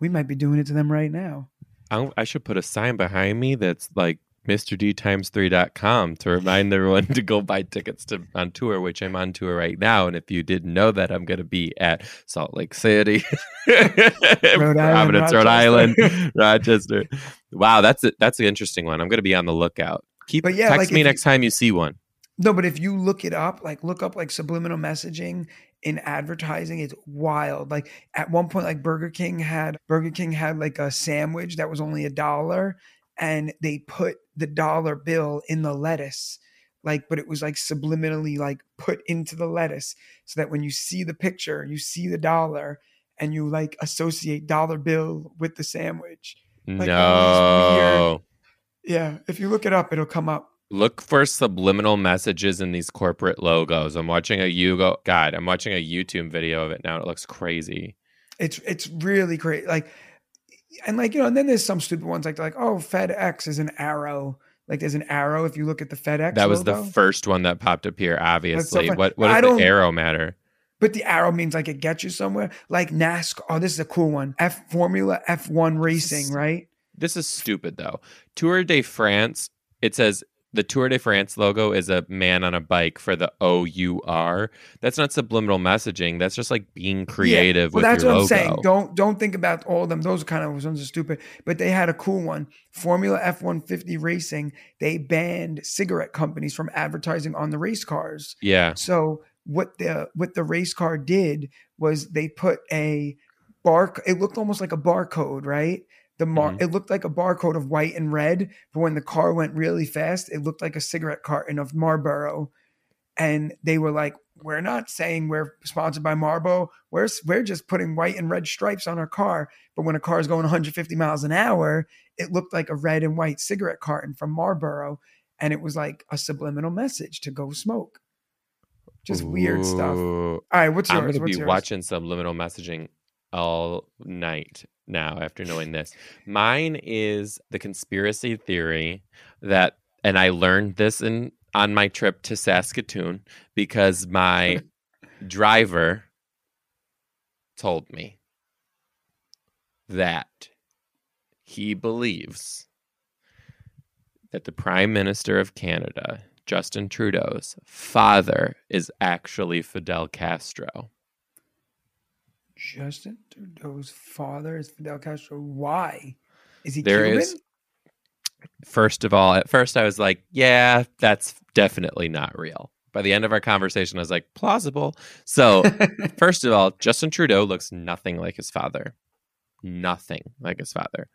We might be doing it to them right now. I, I should put a sign behind me that's like Mr. D times 3.com to remind everyone to go buy tickets to on tour, which I'm on tour right now. And if you didn't know that, I'm going to be at Salt Lake City, Rhode Island, Providence, Rhode Rochester. Island, Rochester. Wow, that's a, that's an interesting one. I'm going to be on the lookout. Keep But yeah, text like me next time you see one. No, but if you look it up, like look up like subliminal messaging in advertising, it's wild. Like at one point, like Burger King had Burger King had like a sandwich that was only a dollar, and they put the dollar bill in the lettuce. Like, but it was like subliminally like put into the lettuce so that when you see the picture, you see the dollar and you like associate dollar bill with the sandwich. Like, no. Yeah, if you look it up, it'll come up. Look for subliminal messages in these corporate logos. I'm watching a Yugo God, I'm watching a YouTube video of it now. It looks crazy. It's it's really great. Like and like, you know, and then there's some stupid ones like like, oh, FedEx is an arrow. Like there's an arrow if you look at the FedEx. That was logo. the first one that popped up here, obviously. funny. what what does the arrow matter? But the arrow means like it gets you somewhere. Like NASCAR. Oh, this is a cool one. F Formula F1 racing, right? This is stupid though. Tour de France, it says the Tour de France logo is a man on a bike for the O U R. That's not subliminal messaging. That's just like being creative Well, with that's your what I'm logo. saying. Don't don't think about all of them. Those kind of ones are stupid. But they had a cool one. Formula F150 racing. They banned cigarette companies from advertising on the race cars. yeah. So what the what the race car did was they put a bar. It looked almost like a barcode, right? The mar- Mhm. it looked like a barcode of white and red. But when the car went really fast, it looked like a cigarette carton of Marlboro. And they were like, "We're not saying we're sponsored by Marlboro. We're we're just putting white and red stripes on our car." But when a car is going 150 miles an hour, it looked like a red and white cigarette carton from Marlboro, and it was like a subliminal message to go smoke. Just weird stuff. All right, what's I'm going to What's be yours? watching subliminal messaging all night now after knowing this. Mine is the conspiracy theory that, and I learned this in on my trip to Saskatoon because my driver told me that he believes that the Prime Minister of Canada, Justin Trudeau's father, is actually Fidel Castro. Justin Trudeau's father is Fidel Castro. Why? Is he There Cuban? is- First of all, at first I was like, yeah, that's definitely not real. By the end of our conversation, I was like, plausible. So, first of all, Justin Trudeau looks nothing like his father. Nothing like his father.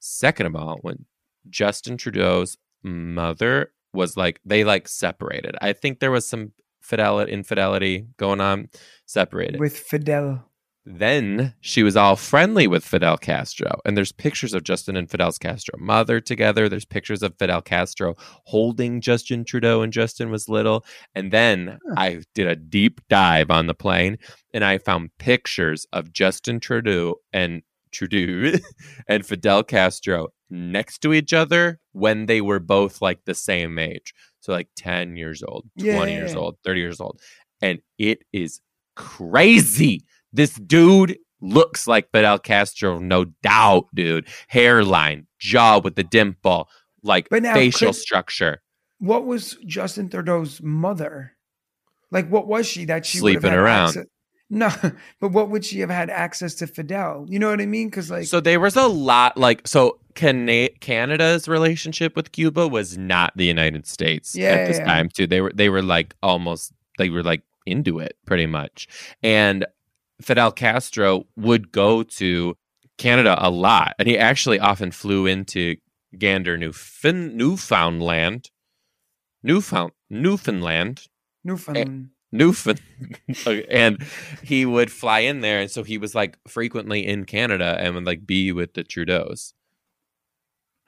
Second of all, when Justin Trudeau's mother was like, they like separated. I think there was some fidelity, infidelity going on, separated. with Fidel. Then she was all friendly with Fidel Castro. And there's pictures of Justin and Fidel Castro mother together. There's pictures of Fidel Castro holding Justin Trudeau when Justin was little. And then Huh. I did a deep dive on the plane and I found pictures of Justin Trudeau and Trudeau and Fidel Castro next to each other when they were both like the same age. So like 10 years old, 20 years old, 30 years old. And it is crazy. This dude looks like Fidel Castro, no doubt, dude. Hairline, jaw with the dimple, like now, facial could- structure. What was Justin Trudeau's mother? Like, what was she that she Sleeping around. access- No, but what would she have had access to Fidel? You know what I mean? Because like, so there was a lot like so Cana- Canada's relationship with Cuba was not the United States Yeah, at this yeah. time too. They were they were like almost they were like into it pretty much. And Fidel Castro would go to Canada a lot and he actually often flew into Gander, Newfin- Newfoundland. Newfound Newfoundland eh, Newfoundland. Newfound, and he would fly in there, and so he was like frequently in Canada and would like be with the Trudeau's.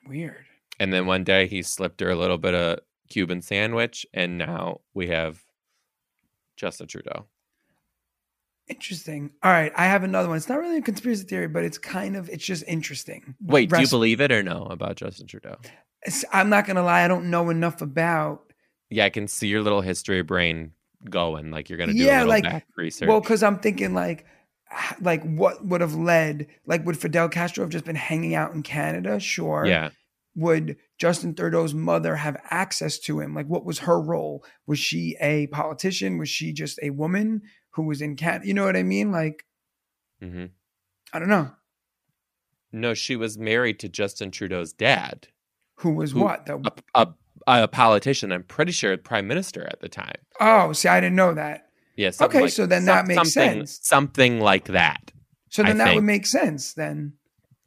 Weird. And then one day he slipped her a little bit of Cuban sandwich, and now we have Justin Trudeau. Interesting. All right, I have another one. It's not really a conspiracy theory, but it's kind of it's just interesting. Wait, do you believe it or no about Justin Trudeau? I'm not gonna lie, I don't know enough about. Yeah, I can see your little history brain going. Like you're gonna do Yeah, a little like- back research. Well, because I'm thinking like, like what would have led? Like, would Fidel Castro have just been hanging out in Canada? Sure. yeah, Would Justin Trudeau's mother have access to him? Like, what was her role? Was she a politician? Was she just a woman who was in Canada? You know what I mean? Like, hmm I don't know no, she was married to Justin Trudeau's dad, who was Who- what. The, a, a, a politician. I'm pretty sure prime minister at the time. oh, see, I didn't know that. Yeah. Okay, like- so then that makes sense. Something like that. So I then that would make sense then.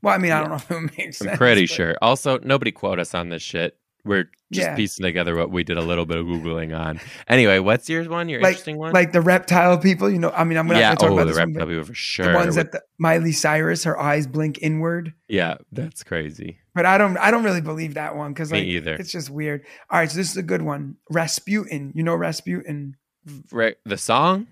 Well, I mean, I don't know if it would make sense. I'm pretty but- sure. Also, nobody quote us on this shit. We're just Yeah. piecing together what we did a little bit of googling on. Anyway, what's yours one? Your Like- interesting one? Like the reptile people, you know. I mean, I'm not yeah, going to talk oh, about the this reptile but people for sure. the ones that the, Miley Cyrus, her eyes blink inward. yeah, that's crazy. But I don't, I don't really believe that one because Me like either. it's just weird. All right, so this is a good one. Rasputin, you know Rasputin. Right, the song.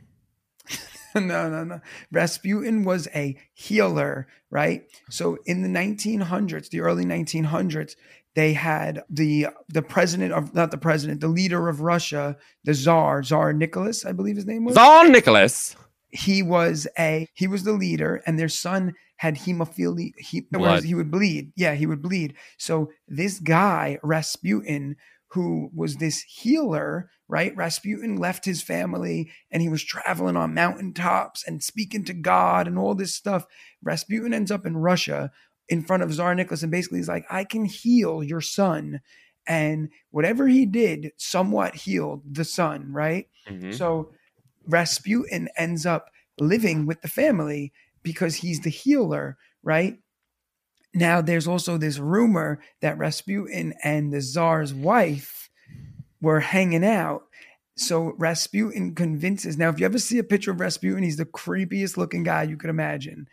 no, no, no. Rasputin was a healer, right? So in the 1900s, the early 1900s, they had the the president of not the president, the leader of Russia, the czar, czar Nicholas, I believe his name was. Czar Nicholas. He was a he was the leader, and their son had hemophilia. He, he would bleed. Yeah, he would bleed. So this guy Rasputin, who was this healer, right? Rasputin left his family and he was traveling on mountaintops and speaking to God and all this stuff. Rasputin ends up in Russia in front of Tsar Nicholas and basically he's like, I can heal your son. And whatever he did somewhat healed the son, right? Mhm. So Rasputin ends up living with the family because he's the healer, right? Now, there's also this rumor that Rasputin and the Tsar's wife were hanging out. So Rasputin convinces. Now, if you ever see a picture of Rasputin, he's the creepiest looking guy you could imagine.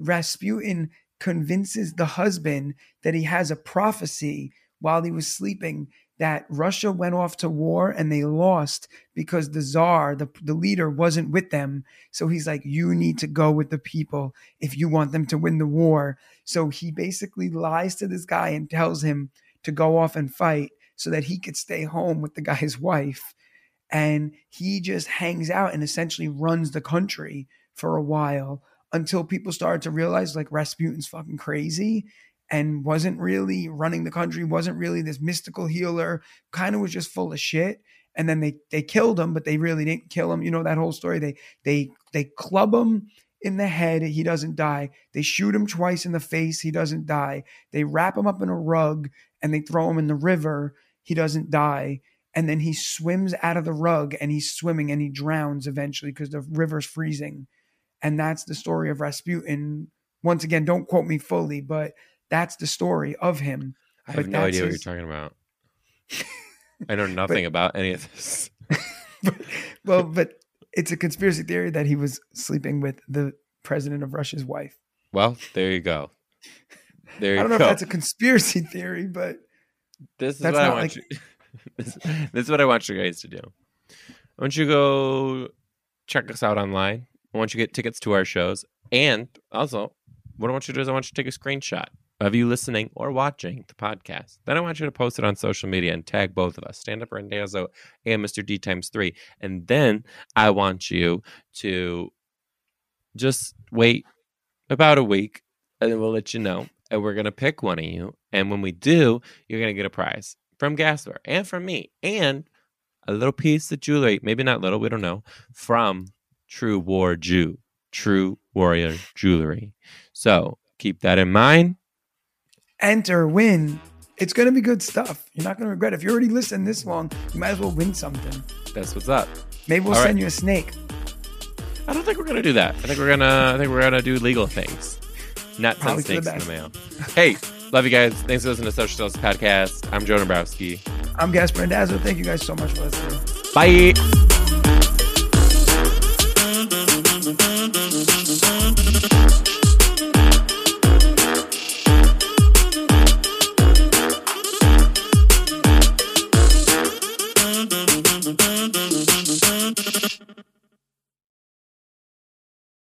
Rasputin convinces the husband that he has a prophecy while he was sleeping that Russia went off to war and they lost because the czar, the, the leader, wasn't with them. So he's like, You need to go with the people if you want them to win the war. So he basically lies to this guy and tells him to go off and fight so that he could stay home with the guy's wife. And he just hangs out and essentially runs the country for a while until people started to realize like Rasputin's fucking crazy and wasn't really running the country, wasn't really this mystical healer, kind of was just full of shit. And then they they killed him, but they really didn't kill him. You know that whole story. They they they club him in the head, he doesn't die. They shoot him twice in the face, he doesn't die. They wrap him up in a rug and they throw him in the river, he doesn't die. And then he swims out of the rug and he's swimming and he drowns eventually because the river's freezing. And that's the story of Rasputin. Once again, don't quote me fully, but that's the story of him. I have But no idea what you're talking about. I know nothing about any of this. well, but it's a conspiracy theory that he was sleeping with the president of Russia's wife. Well, there you go. There you I don't know go. if that's a conspiracy theory, but this is what I want like- you. this, this is what I want you guys to do. I want you to go check us out online. I want you to get tickets to our shows, and also, what I want you to do is I want you to take a screenshot of you listening or watching the podcast. Then I want you to post it on social media and tag both of us, Stand Up Randazzo and Mr. D times three. And then I want you to just wait about a week, and then we'll let you know. And we're gonna pick one of you. And when we do, you're gonna get a prize from Gasper and from me, and a little piece of jewelry, maybe not little, we don't know, from True War Jew, True Warrior Jewelry. So keep that in mind. enter, win. It's going to be good stuff. You're not going to regret it. If you already listened this long, you might as well win something. That's what's up. Maybe we'll All right. send you a snake. I don't think we're gonna do that. I think we're gonna I think we're gonna do legal things. Not send snakes in the mail. Hey, love you guys. Thanks for listening to Social Justice Podcast. I'm Joe Dombrowski. I'm Gasper Randazzo. Thank you guys so much for listening. Bye.